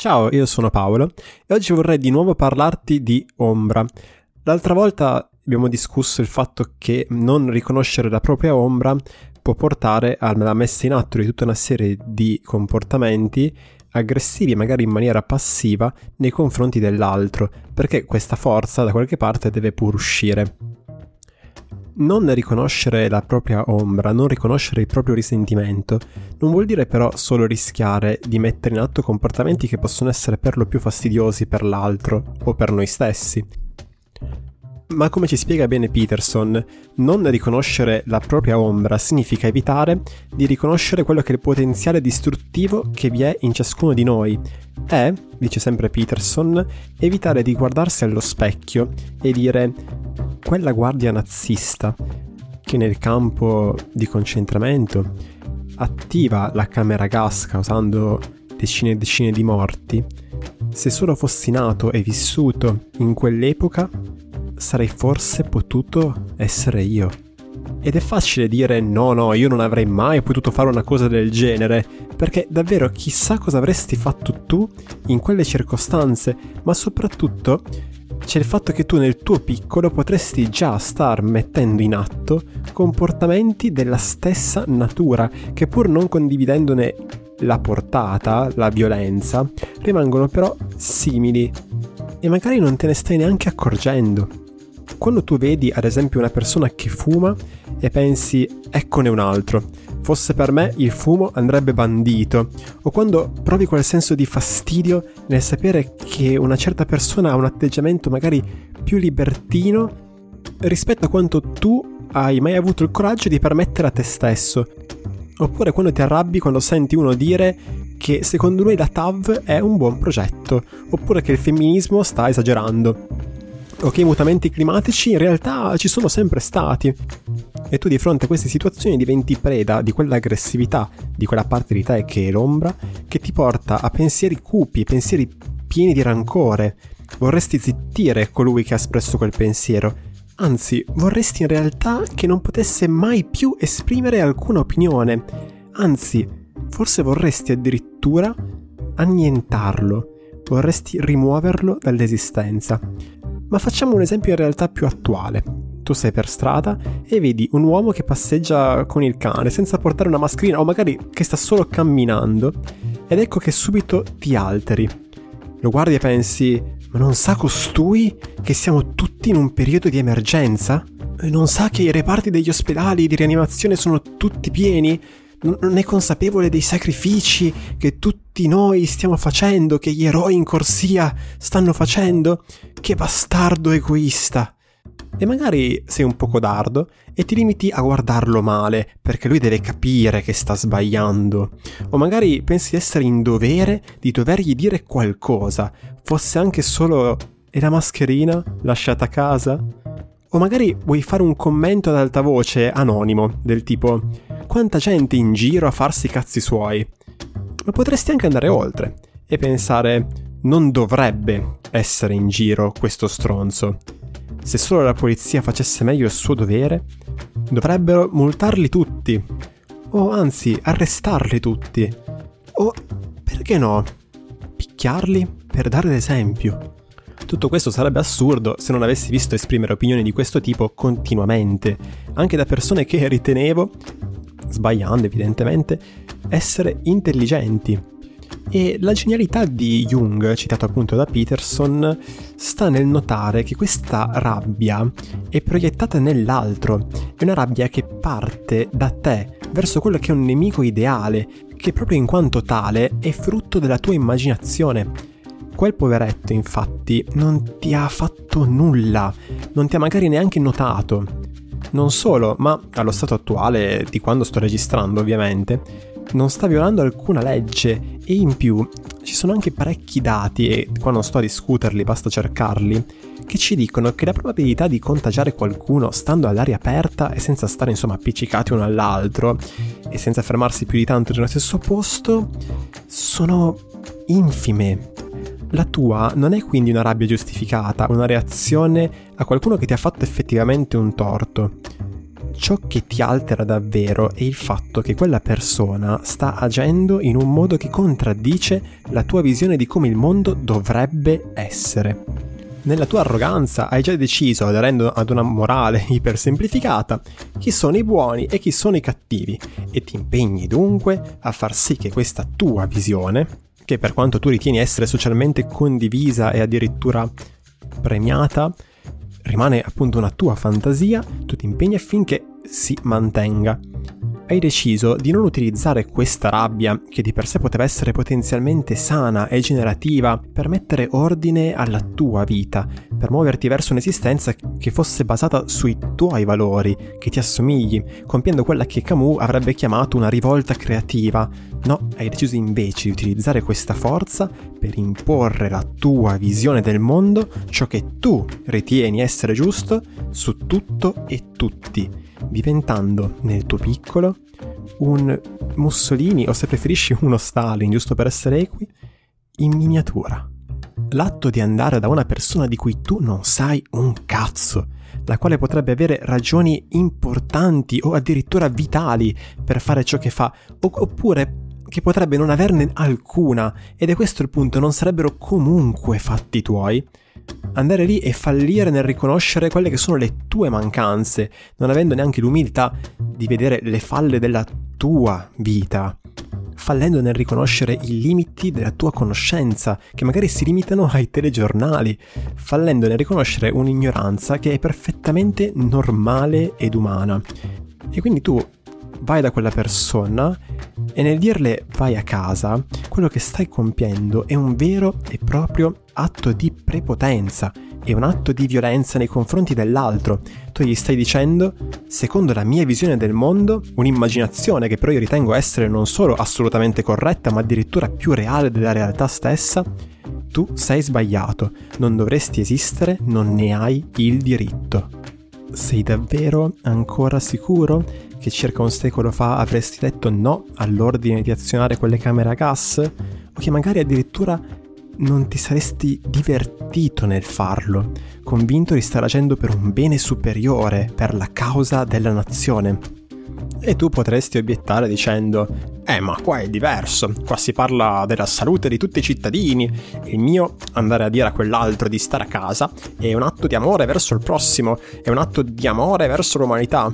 Ciao, io sono Paolo e oggi vorrei di nuovo parlarti di ombra. L'altra volta abbiamo discusso il fatto che non riconoscere la propria ombra può portare alla messa in atto di tutta una serie di comportamenti aggressivi, magari in maniera passiva, nei confronti dell'altro, perché questa forza da qualche parte deve pur uscire non riconoscere la propria ombra, non riconoscere il proprio risentimento, non vuol dire però solo rischiare di mettere in atto comportamenti che possono essere per lo più fastidiosi per l'altro o per noi stessi. Ma come ci spiega bene Peterson, non riconoscere la propria ombra significa evitare di riconoscere quello che è il potenziale distruttivo che vi è in ciascuno di noi e, dice sempre Peterson, evitare di guardarsi allo specchio e dire quella guardia nazista che nel campo di concentramento attiva la camera gas causando decine e decine di morti, se solo fossi nato e vissuto in quell'epoca sarei forse potuto essere io. Ed è facile dire no, no, io non avrei mai potuto fare una cosa del genere, perché davvero chissà cosa avresti fatto tu in quelle circostanze, ma soprattutto c'è il fatto che tu nel tuo piccolo potresti già star mettendo in atto comportamenti della stessa natura, che pur non condividendone la portata, la violenza, rimangono però simili e magari non te ne stai neanche accorgendo. Quando tu vedi ad esempio una persona che fuma e pensi eccone un altro, fosse per me il fumo andrebbe bandito, o quando provi quel senso di fastidio nel sapere che una certa persona ha un atteggiamento magari più libertino rispetto a quanto tu hai mai avuto il coraggio di permettere a te stesso. Oppure quando ti arrabbi quando senti uno dire che secondo lui la TAV è un buon progetto, oppure che il femminismo sta esagerando o che i mutamenti climatici in realtà ci sono sempre stati. E tu di fronte a queste situazioni diventi preda di quell'aggressività, di quella parte di te che è l'ombra, che ti porta a pensieri cupi, pensieri pieni di rancore. Vorresti zittire colui che ha espresso quel pensiero. Anzi, vorresti in realtà che non potesse mai più esprimere alcuna opinione. Anzi, forse vorresti addirittura annientarlo. Vorresti rimuoverlo dall'esistenza. Ma facciamo un esempio in realtà più attuale. Tu sei per strada e vedi un uomo che passeggia con il cane senza portare una mascherina o magari che sta solo camminando ed ecco che subito ti alteri. Lo guardi e pensi, ma non sa costui che siamo tutti in un periodo di emergenza? Non sa che i reparti degli ospedali di rianimazione sono tutti pieni? Non è consapevole dei sacrifici che tutti noi stiamo facendo, che gli eroi in corsia stanno facendo? Che bastardo egoista! E magari sei un po' codardo e ti limiti a guardarlo male, perché lui deve capire che sta sbagliando. O magari pensi di essere in dovere di dovergli dire qualcosa, fosse anche solo e la mascherina lasciata a casa? O magari vuoi fare un commento ad alta voce anonimo, del tipo quanta gente in giro a farsi i cazzi suoi. Ma potresti anche andare oltre e pensare non dovrebbe essere in giro questo stronzo. Se solo la polizia facesse meglio il suo dovere, dovrebbero multarli tutti. O anzi, arrestarli tutti. O, perché no, picchiarli per dare l'esempio. Tutto questo sarebbe assurdo se non avessi visto esprimere opinioni di questo tipo continuamente, anche da persone che ritenevo sbagliando evidentemente, essere intelligenti. E la genialità di Jung, citato appunto da Peterson, sta nel notare che questa rabbia è proiettata nell'altro, è una rabbia che parte da te verso quello che è un nemico ideale, che proprio in quanto tale è frutto della tua immaginazione. Quel poveretto, infatti, non ti ha fatto nulla, non ti ha magari neanche notato, non solo, ma allo stato attuale, di quando sto registrando ovviamente, non sta violando alcuna legge e in più ci sono anche parecchi dati, e qua non sto a discuterli, basta cercarli, che ci dicono che la probabilità di contagiare qualcuno stando all'aria aperta e senza stare insomma appiccicati uno all'altro e senza fermarsi più di tanto nello stesso posto sono infime. La tua non è quindi una rabbia giustificata, una reazione a qualcuno che ti ha fatto effettivamente un torto. ciò che ti altera davvero è il fatto che quella persona sta agendo in un modo che contraddice la tua visione di come il mondo dovrebbe essere. Nella tua arroganza hai già deciso, aderendo ad una morale ipersemplificata, chi sono i buoni e chi sono i cattivi e ti impegni dunque a far sì che questa tua visione, che per quanto tu ritieni essere socialmente condivisa e addirittura premiata, rimane appunto una tua fantasia, tu ti impegni affinché si mantenga. Hai deciso di non utilizzare questa rabbia, che di per sé poteva essere potenzialmente sana e generativa, per mettere ordine alla tua vita, per muoverti verso un'esistenza che fosse basata sui tuoi valori, che ti assomigli, compiendo quella che Camus avrebbe chiamato una rivolta creativa. No, hai deciso invece di utilizzare questa forza per imporre la tua visione del mondo, ciò che tu ritieni essere giusto, su tutto e tutti diventando nel tuo piccolo un Mussolini o se preferisci uno Stalin, giusto per essere equi, in miniatura. L'atto di andare da una persona di cui tu non sai un cazzo, la quale potrebbe avere ragioni importanti o addirittura vitali per fare ciò che fa, oppure che potrebbe non averne alcuna, ed è questo il punto, non sarebbero comunque fatti tuoi, andare lì e fallire nel riconoscere quelle che sono le tue mancanze, non avendo neanche l'umiltà di vedere le falle della tua vita, fallendo nel riconoscere i limiti della tua conoscenza, che magari si limitano ai telegiornali, fallendo nel riconoscere un'ignoranza che è perfettamente normale ed umana. E quindi tu vai da quella persona e nel dirle vai a casa, quello che stai compiendo è un vero e proprio atto di prepotenza, è un atto di violenza nei confronti dell'altro. Tu gli stai dicendo, secondo la mia visione del mondo, un'immaginazione che però io ritengo essere non solo assolutamente corretta, ma addirittura più reale della realtà stessa, tu sei sbagliato, non dovresti esistere, non ne hai il diritto. Sei davvero ancora sicuro che circa un secolo fa avresti detto no all'ordine di azionare quelle camere a gas? O che magari addirittura non ti saresti divertito nel farlo, convinto di stare agendo per un bene superiore, per la causa della nazione. E tu potresti obiettare dicendo, eh ma qua è diverso, qua si parla della salute di tutti i cittadini, il mio andare a dire a quell'altro di stare a casa è un atto di amore verso il prossimo, è un atto di amore verso l'umanità.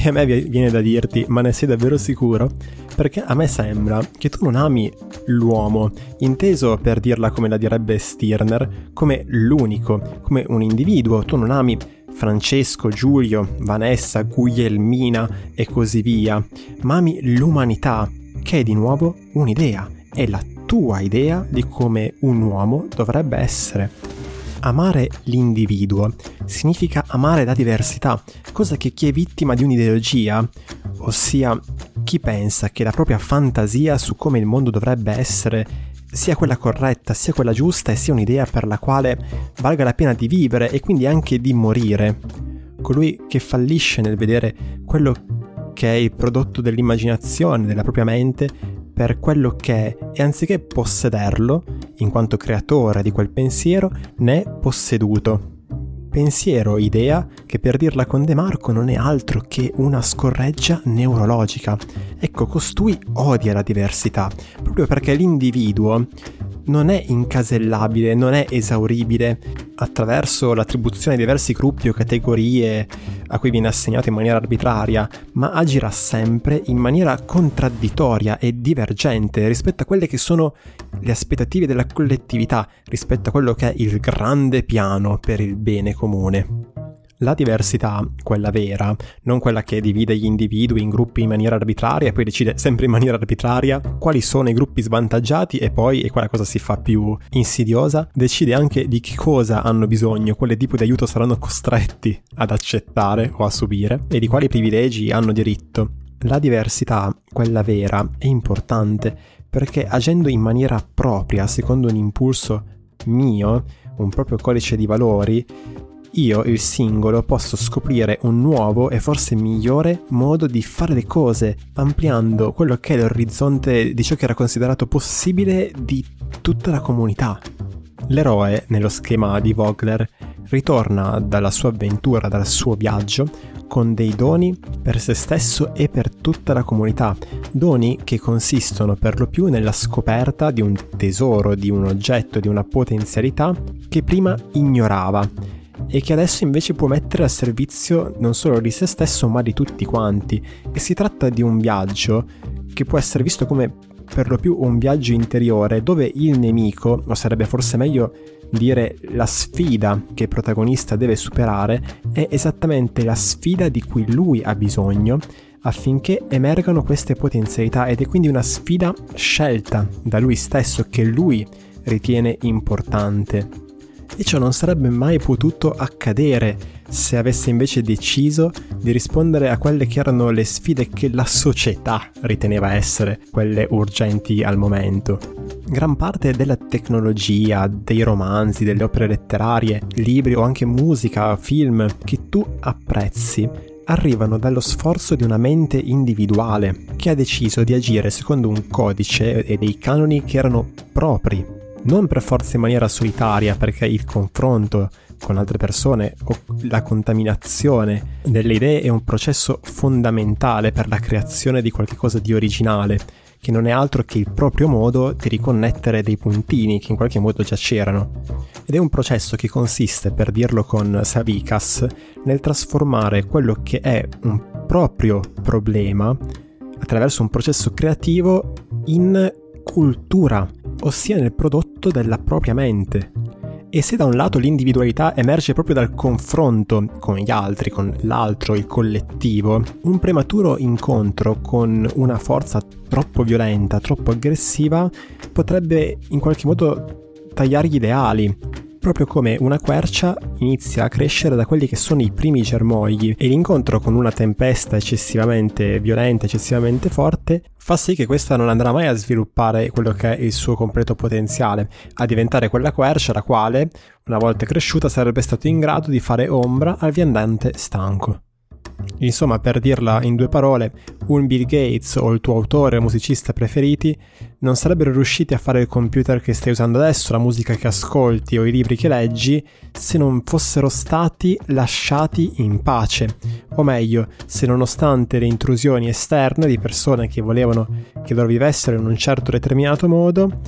E a me viene da dirti, ma ne sei davvero sicuro? Perché a me sembra che tu non ami l'uomo, inteso per dirla come la direbbe Stirner, come l'unico, come un individuo. Tu non ami Francesco, Giulio, Vanessa, Guglielmina e così via, ma ami l'umanità, che è di nuovo un'idea, è la tua idea di come un uomo dovrebbe essere. Amare l'individuo significa amare la diversità, cosa che chi è vittima di un'ideologia, ossia chi pensa che la propria fantasia su come il mondo dovrebbe essere sia quella corretta, sia quella giusta e sia un'idea per la quale valga la pena di vivere e quindi anche di morire. Colui che fallisce nel vedere quello che è il prodotto dell'immaginazione, della propria mente, per quello che è e anziché possederlo, in quanto creatore di quel pensiero, ne è posseduto. Pensiero, idea, che per dirla con De Marco non è altro che una scorreggia neurologica. Ecco, costui odia la diversità, proprio perché l'individuo non è incasellabile, non è esauribile attraverso l'attribuzione di diversi gruppi o categorie a cui viene assegnato in maniera arbitraria, ma agirà sempre in maniera contraddittoria e divergente rispetto a quelle che sono le aspettative della collettività, rispetto a quello che è il grande piano per il bene comune. La diversità, quella vera, non quella che divide gli individui in gruppi in maniera arbitraria e poi decide sempre in maniera arbitraria quali sono i gruppi svantaggiati e poi, e quella cosa si fa più insidiosa, decide anche di che cosa hanno bisogno, quale tipo di aiuto saranno costretti ad accettare o a subire e di quali privilegi hanno diritto. La diversità, quella vera, è importante perché agendo in maniera propria, secondo un impulso mio, un proprio codice di valori, io, il singolo, posso scoprire un nuovo e forse migliore modo di fare le cose, ampliando quello che è l'orizzonte di ciò che era considerato possibile di tutta la comunità. L'eroe, nello schema di Vogler, ritorna dalla sua avventura, dal suo viaggio, con dei doni per se stesso e per tutta la comunità, doni che consistono per lo più nella scoperta di un tesoro, di un oggetto, di una potenzialità che prima ignorava e che adesso invece può mettere a servizio non solo di se stesso ma di tutti quanti. E si tratta di un viaggio che può essere visto come per lo più un viaggio interiore dove il nemico, o sarebbe forse meglio dire la sfida che il protagonista deve superare, è esattamente la sfida di cui lui ha bisogno affinché emergano queste potenzialità ed è quindi una sfida scelta da lui stesso che lui ritiene importante e ciò non sarebbe mai potuto accadere se avesse invece deciso di rispondere a quelle che erano le sfide che la società riteneva essere quelle urgenti al momento. Gran parte della tecnologia, dei romanzi, delle opere letterarie, libri o anche musica, film che tu apprezzi arrivano dallo sforzo di una mente individuale che ha deciso di agire secondo un codice e dei canoni che erano propri non per forza in maniera solitaria, perché il confronto con altre persone o la contaminazione delle idee è un processo fondamentale per la creazione di qualcosa di originale, che non è altro che il proprio modo di riconnettere dei puntini che in qualche modo già c'erano. Ed è un processo che consiste, per dirlo con Savikas, nel trasformare quello che è un proprio problema attraverso un processo creativo in cultura ossia nel prodotto della propria mente. E se da un lato l'individualità emerge proprio dal confronto con gli altri, con l'altro, il collettivo, un prematuro incontro con una forza troppo violenta, troppo aggressiva, potrebbe in qualche modo tagliare gli ideali, proprio come una quercia inizia a crescere da quelli che sono i primi germogli e l'incontro con una tempesta eccessivamente violenta, eccessivamente forte, fa sì che questa non andrà mai a sviluppare quello che è il suo completo potenziale, a diventare quella quercia la quale, una volta cresciuta, sarebbe stato in grado di fare ombra al viandante stanco. Insomma, per dirla in due parole, un Bill Gates o il tuo autore o musicista preferiti non sarebbero riusciti a fare il computer che stai usando adesso, la musica che ascolti o i libri che leggi, se non fossero stati lasciati in pace. O meglio, se nonostante le intrusioni esterne di persone che volevano che loro vivessero in un certo determinato modo,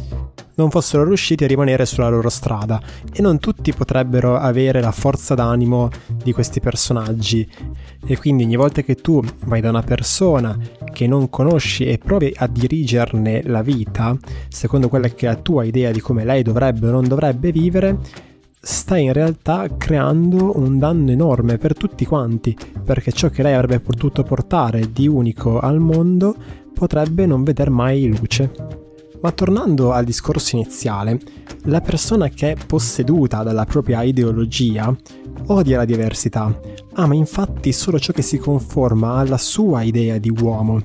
non fossero riusciti a rimanere sulla loro strada e non tutti potrebbero avere la forza d'animo di questi personaggi e quindi ogni volta che tu vai da una persona che non conosci e provi a dirigerne la vita secondo quella che è la tua idea di come lei dovrebbe o non dovrebbe vivere stai in realtà creando un danno enorme per tutti quanti, perché ciò che lei avrebbe potuto portare di unico al mondo potrebbe non veder mai luce. Ma tornando al discorso iniziale, la persona che è posseduta dalla propria ideologia odia la diversità, ama infatti solo ciò che si conforma alla sua idea di uomo.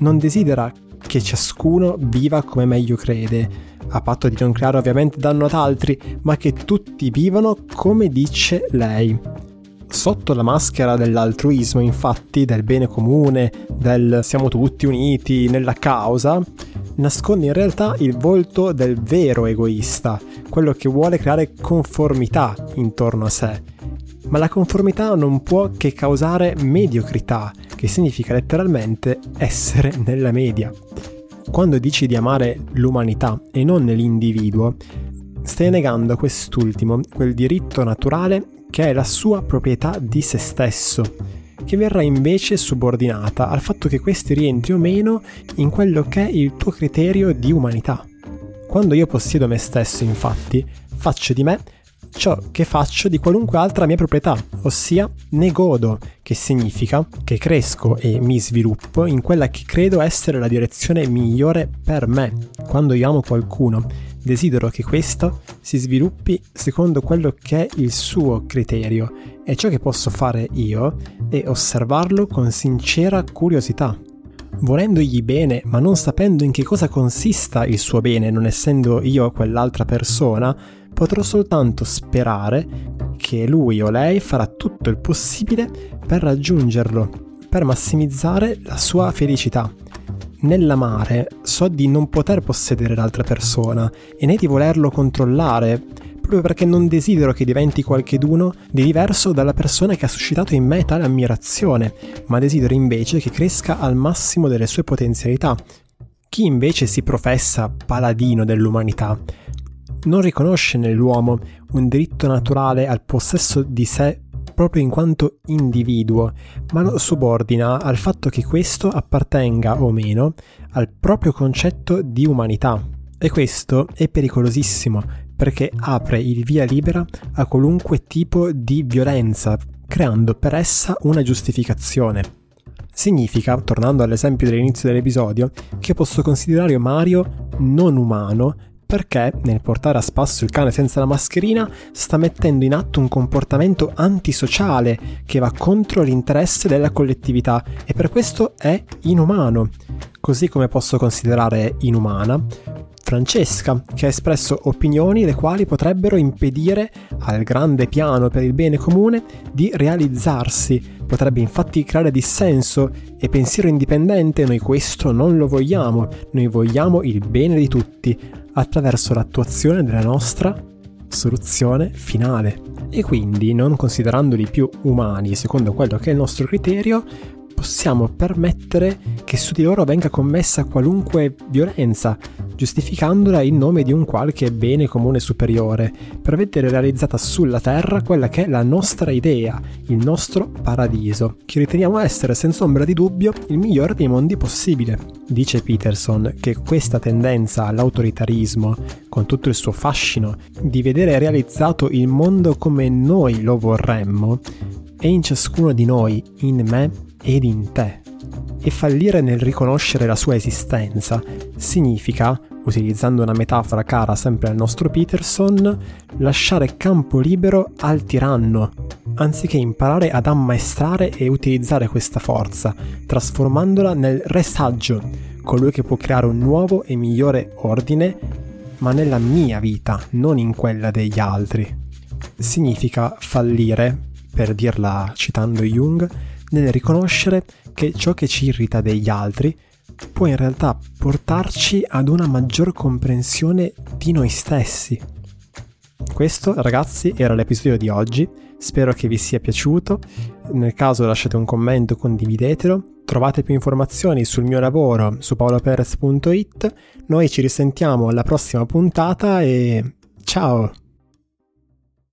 Non desidera che ciascuno viva come meglio crede, a patto di non creare ovviamente danno ad altri, ma che tutti vivano come dice lei. Sotto la maschera dell'altruismo, infatti, del bene comune, del siamo tutti uniti nella causa, nasconde in realtà il volto del vero egoista, quello che vuole creare conformità intorno a sé. Ma la conformità non può che causare mediocrità, che significa letteralmente essere nella media. Quando dici di amare l'umanità e non l'individuo, stai negando a quest'ultimo quel diritto naturale che è la sua proprietà di se stesso che verrà invece subordinata al fatto che questi rientri o meno in quello che è il tuo criterio di umanità. Quando io possiedo me stesso, infatti, faccio di me ciò che faccio di qualunque altra mia proprietà, ossia ne godo, che significa che cresco e mi sviluppo in quella che credo essere la direzione migliore per me. Quando io amo qualcuno, desidero che questo si sviluppi secondo quello che è il suo criterio e ciò che posso fare io è osservarlo con sincera curiosità. Volendogli bene, ma non sapendo in che cosa consista il suo bene, non essendo io quell'altra persona, potrò soltanto sperare che lui o lei farà tutto il possibile per raggiungerlo, per massimizzare la sua felicità. Nell'amare so di non poter possedere l'altra persona e né di volerlo controllare proprio perché non desidero che diventi qualcheduno di diverso dalla persona che ha suscitato in me tale ammirazione, ma desidero invece che cresca al massimo delle sue potenzialità. Chi invece si professa paladino dell'umanità non riconosce nell'uomo un diritto naturale al possesso di sé proprio in quanto individuo, ma lo subordina al fatto che questo appartenga o meno al proprio concetto di umanità. E questo è pericolosissimo perché apre il via libera a qualunque tipo di violenza, creando per essa una giustificazione. Significa, tornando all'esempio dell'inizio dell'episodio, che posso considerare Mario non umano perché nel portare a spasso il cane senza la mascherina sta mettendo in atto un comportamento antisociale che va contro l'interesse della collettività e per questo è inumano. Così come posso considerare inumana Francesca, che ha espresso opinioni le quali potrebbero impedire al grande piano per il bene comune di realizzarsi. Potrebbe infatti creare dissenso e pensiero indipendente, noi questo non lo vogliamo, noi vogliamo il bene di tutti attraverso l'attuazione della nostra soluzione finale. E quindi, non considerandoli più umani secondo quello che è il nostro criterio, possiamo permettere che su di loro venga commessa qualunque violenza, giustificandola in nome di un qualche bene comune superiore, per vedere realizzata sulla Terra quella che è la nostra idea, il nostro paradiso, che riteniamo essere senza ombra di dubbio il migliore dei mondi possibile. Dice Peterson che questa tendenza all'autoritarismo, con tutto il suo fascino, di vedere realizzato il mondo come noi lo vorremmo, è in ciascuno di noi, in me ed in te. E fallire nel riconoscere la sua esistenza significa, utilizzando una metafora cara sempre al nostro Peterson, lasciare campo libero al tiranno, anziché imparare ad ammaestrare e utilizzare questa forza, trasformandola nel re saggio, colui che può creare un nuovo e migliore ordine, ma nella mia vita, non in quella degli altri. Significa fallire, per dirla citando Jung, nel riconoscere che ciò che ci irrita degli altri può in realtà portarci ad una maggior comprensione di noi stessi. Questo, ragazzi, era l'episodio di oggi. Spero che vi sia piaciuto. Nel caso lasciate un commento, condividetelo. Trovate più informazioni sul mio lavoro su paoloperez.it. Noi ci risentiamo alla prossima puntata e ciao!